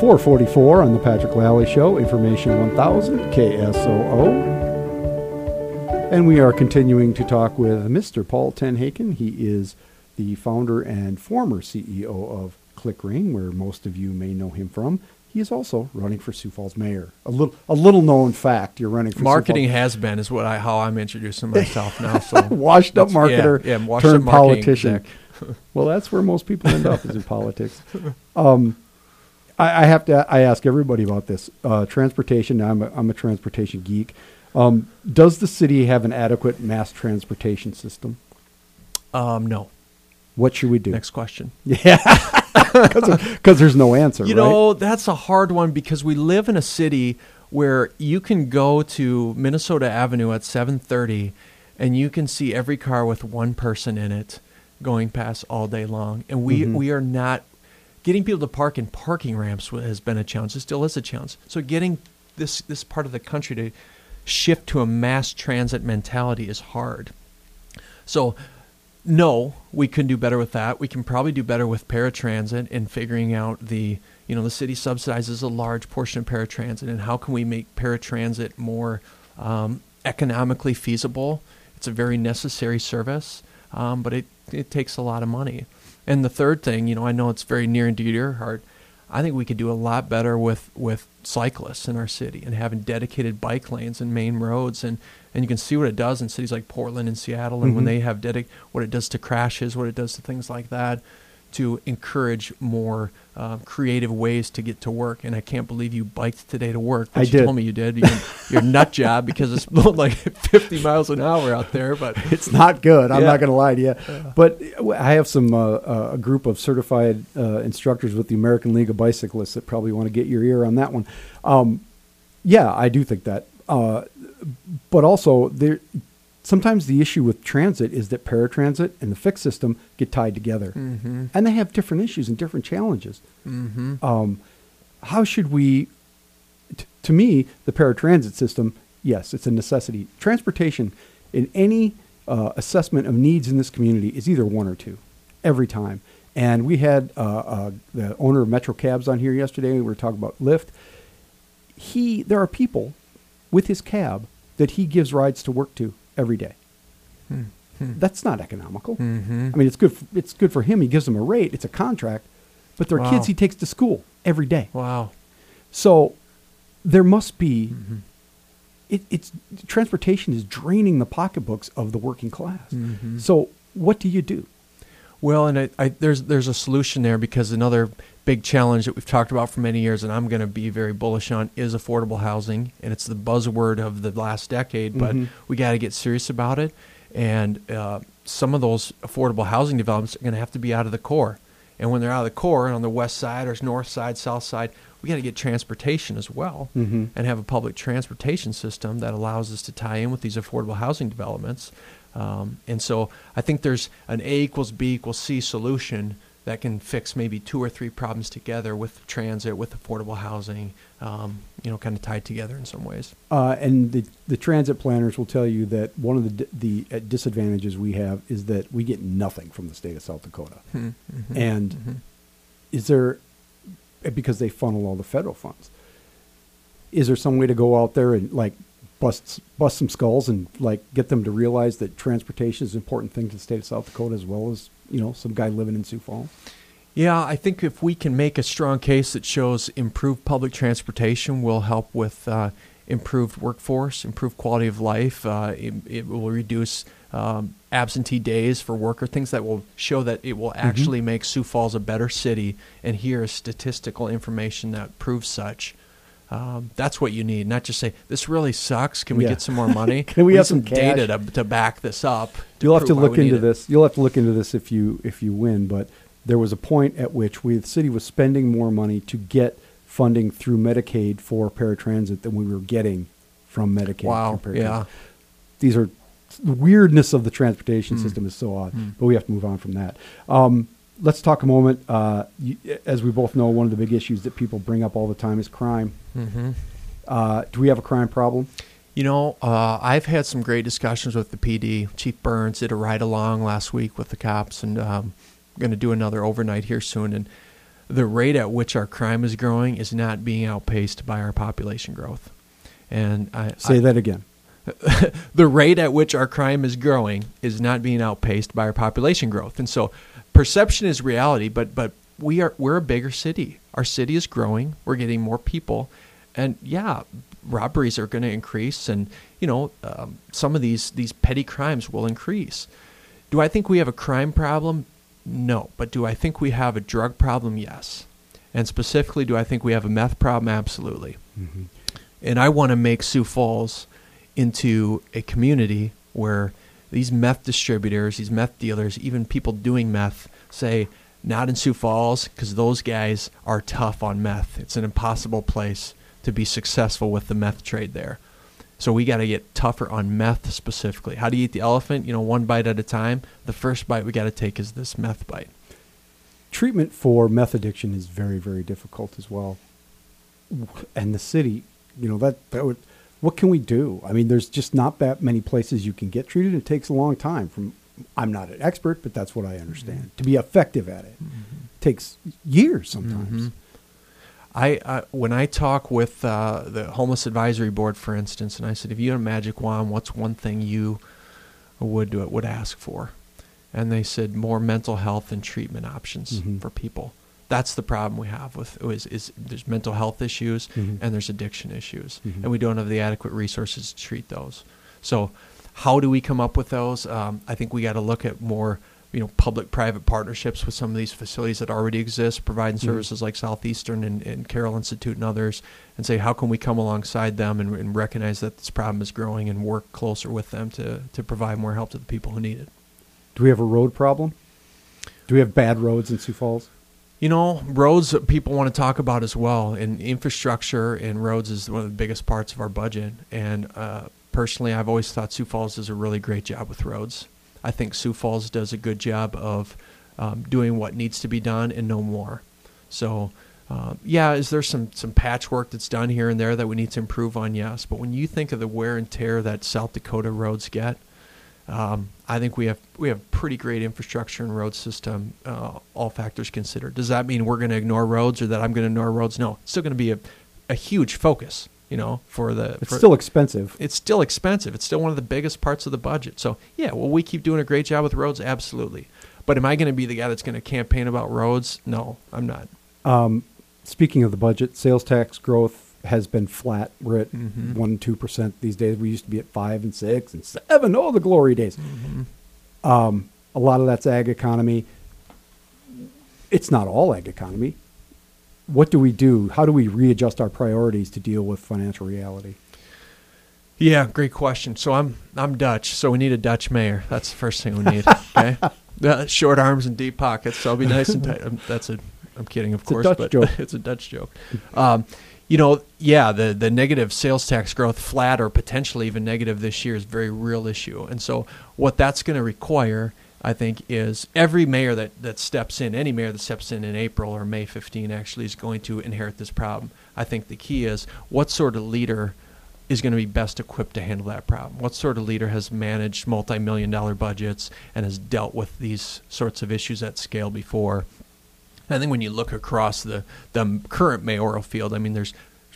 Four forty-four on the Patrick Lally Show, Information One Thousand KSOO. And we are continuing to talk with Mr. Paul Tenhaken. He is the founder and former CEO of Click Rain, where most of you may know him from. He is also running for Sioux Falls mayor. A little, a little known fact: you're running for marketing has been is what I how I'm introducing myself now. So washed up yeah, marketer yeah, washed turned politician. well, that's where most people end up is in politics. Um, I, I have to. I ask everybody about this. Uh, transportation. I'm a, I'm a transportation geek. Um, does the city have an adequate mass transportation system? Um, no. What should we do? Next question. Yeah, because there's no answer. You right? know, that's a hard one because we live in a city where you can go to Minnesota Avenue at 7:30 and you can see every car with one person in it going past all day long. And we Mhm. we are not getting people to park in parking ramps has been a challenge. It still is a challenge. So getting this this part of the country to shift to a mass transit mentality is hard. So, no, we can do better with that. We can probably do better with paratransit and figuring out the, you know, the city subsidizes a large portion of paratransit, and how can we make paratransit more um, economically feasible? It's a very necessary service, um, but it, it takes a lot of money. And the third thing, you know, I know it's very near and dear to your heart. I think we could do a lot better with, with cyclists in our city and having dedicated bike lanes and main roads and, and you can see what it does in cities like Portland and Seattle and when Mhm. they have dedic- what it does to crashes, what it does to things like that to encourage more uh, creative ways to get to work. And I can't believe you biked today to work. But I you did. told me you did. Your, your nut job because it's like 50 miles an hour out there. But it's not good. I'm Yeah. not going to lie to you. But I have some uh, uh, a group of certified uh, instructors with the American League of Bicyclists that probably want to get your ear on that one. Um, yeah, I do think that. Uh, but also there sometimes the issue with transit is that paratransit and the fixed system get tied together. Mhm. And they have different issues and different challenges. Mhm. Um, how should we t- to me, the paratransit system, yes, it's a necessity. Transportation in any uh, assessment of needs in this community is either one or two, every time. And we had uh, uh, the owner of Metro Cabs on here yesterday. We were talking about Lyft. He, there are people with his cab that he gives rides to work to every day. Hmm. Hmm. That's not economical. Mhm. I mean, it's good. For, it's good for him. He gives them a rate. It's a contract, but they're Wow. kids he takes to school every day. Wow. So there must be. Mhm. It, it's transportation is draining the pocketbooks of the working class. Mhm. So what do you do? Well, and I, I, there's there's a solution there because another big challenge that we've talked about for many years, and I'm going to be very bullish on, is affordable housing, and it's the buzzword of the last decade. But Mhm. we got to get serious about it, and uh, some of those affordable housing developments are going to have to be out of the core. And when they're out of the core, and on the west side or north side, south side, we got to get transportation as well, Mhm. and have a public transportation system that allows us to tie in with these affordable housing developments. Um, and so I think there's an A equals B equals C solution that can fix maybe two or three problems together with transit, with affordable housing, um, you know, kind of tied together in some ways. Uh, and the, the transit planners will tell you that one of the the uh, disadvantages we have is that we get nothing from the state of South Dakota. Mhm, mhm, And mhm. is there because they funnel all the federal funds? Is there some way to go out there and like bust bust some skulls and like get them to realize that transportation is an important thing to the state of South Dakota as well as you know some guy living in Sioux Falls? Yeah, I think if we can make a strong case that shows improved public transportation will help with uh, improved workforce, improved quality of life. Uh, it, it will reduce um, absentee days for worker, things that will show that it will actually make Sioux Falls a better city. And here is statistical information that proves such. Um, that's what you need, not just say this really sucks. Can we Yeah. get some more money? Can we need have some cash? data to, to back this up? You'll have to look we into it. this. You'll have to look into this if you if you win. But there was a point at which we, the city was spending more money to get funding through Medicaid for paratransit than we were getting from Medicaid. Wow. Yeah. These are the weirdness of the transportation Hmm. system is so odd. Hmm. But we have to move on from that. Um, let's talk a moment. Uh, you, as we both know, one of the big issues that people bring up all the time is crime. hmm Uh, do we have a crime problem? You know, uh, I've had some great discussions with the PD. Chief Burns did a ride along last week with the cops, and um, going to do another overnight here soon, and the rate at which our crime is growing is not being outpaced by our population growth. And I Say I- that again. the rate at which our crime is growing is not being outpaced by our population growth. And so perception is reality, but but we are we're a bigger city. Our city is growing. We're getting more people. And yeah, robberies are going to increase and you know, um, some of these these petty crimes will increase. Do I think we have a crime problem? No, but do I think we have a drug problem? Yes. And specifically, do I think we have a meth problem? Absolutely and I want to make Sioux Falls into a community where these meth distributors, these meth dealers, even people doing meth say, not in Sioux Falls because those guys are tough on meth. It's an impossible place to be successful with the meth trade there. So we got to get tougher on meth specifically. How do you eat the elephant? You know, one bite at a time. The first bite we got to take is this meth bite. treatment for meth addiction is very very difficult as well and the city you know that that would what can we do i mean there's just not that many places you can get treated it takes a long time from i'm not an expert but that's what i understand to be effective at it takes years sometimes Mhm. I, I when I talk with uh, the homeless advisory board, for instance, and I said, if you had a magic wand, what's one thing you would would ask for? And they said more mental health and treatment options Mhm. for people. That's the problem we have with is, is there's mental health issues Mhm. and there's addiction issues, Mhm. and we don't have the adequate resources to treat those. So, how do we come up with those? Um, I think we got to look at more, you know, public-private partnerships with some of these facilities that already exist, providing Mhm. services like Southeastern and, and Carroll Institute and others, and say how can we come alongside them and, and recognize that this problem is growing and work closer with them to to provide more help to the people who need it. do we have a road problem do we have bad roads in sioux falls You know, roads that people want to talk about as well, and infrastructure and roads is one of the biggest parts of our budget. And uh, personally, I've always thought Sioux Falls does a really great job with roads. I think Sioux Falls does a good job of um, doing what needs to be done and no more. So, uh, yeah, is there some some patchwork that's done here and there that we need to improve on? Yes, but when you think of the wear and tear that South Dakota roads get, um, I think we have we have pretty great infrastructure and road system, uh, all factors considered. Does that mean we're going to ignore roads or that I'm going to ignore roads? No, it's still going to be a, a huge focus, you know, for the. it's for- still expensive it's still expensive. It's still one of the biggest parts of the budget. So yeah, will we keep doing a great job with roads? Absolutely. But am I going to be the guy that's going to campaign about roads? No, I'm not. Um, speaking of the budget, sales tax growth has been flat. We're at Mhm. one two percent these days. We used to be at five and six and seven. Oh, the glory days. Mm-hmm. Um, a lot of that's ag economy. It's not all ag economy. What do we do? How do we readjust our priorities to deal with financial reality? Yeah, great question. So I'm I'm Dutch, so we need a Dutch mayor. That's the first thing we need. Okay, uh, short arms and deep pockets. So I'll be nice and tight. Um, that's a. I'm kidding, of It's a course, Dutch but joke. it's a Dutch joke. Um, you know, yeah, the the negative sales tax growth, flat or potentially even negative this year, is a very real issue. And so, what that's going to require, I think, is every mayor that that steps in, any mayor that steps in in April or May 15, actually is going to inherit this problem. I think the key is what sort of leader is going to be best equipped to handle that problem? What sort of leader has managed multi million dollar budgets and has dealt with these sorts of issues at scale before? I think when you look across the, the current mayoral field, I mean, there's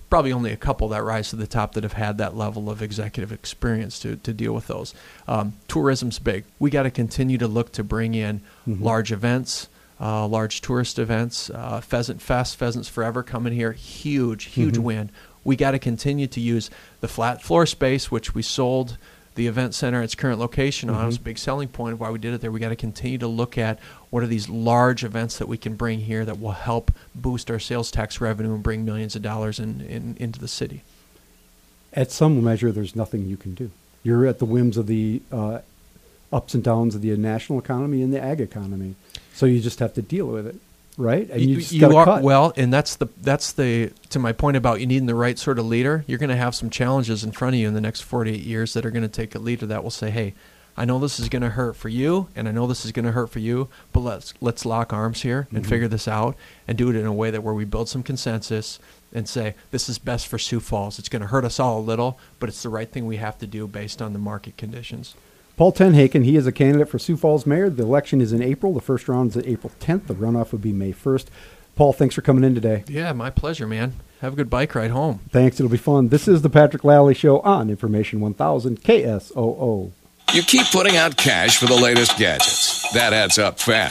probably only a couple that rise to the top that have had that level of executive experience to, to deal with those. Um, tourism's big. We got to continue to look to bring in Mhm. large events, uh, large tourist events. Uh, Pheasant Fest, Pheasants Forever coming here, huge, huge Mhm. win. We got to continue to use the flat floor space, which we sold the event center its current location on. It was a big selling point of why we did it there. We got to continue to look at what are these large events that we can bring here that will help boost our sales tax revenue and bring millions of dollars in, in into the city. At some measure, there's nothing you can do. You're at the whims of the uh, ups and downs of the national economy and the ag economy. So you just have to deal with it, right? And you, just gotta are cut. well, and that's the that's the to my point about you needing the right sort of leader. You're going to have some challenges in front of you in the next 48 years that are going to take a leader that will say, "Hey, I know this is going to hurt for you, and I know this is going to hurt for you, but let's let's lock arms here and Mhm. figure this out and do it in a way that where we build some consensus and say this is best for Sioux Falls. It's going to hurt us all a little, but it's the right thing we have to do based on the market conditions." Paul Tenhaken, he is a candidate for Sioux Falls mayor. The election is in April. The first round is April 10th. The runoff would be May 1st. Paul, thanks for coming in today. Yeah, my pleasure, man. Have a good bike ride home. Thanks. It'll be fun. This is the Patrick Lally Show on Information 1000 KSOO. You keep putting out cash for the latest gadgets. That adds up fast.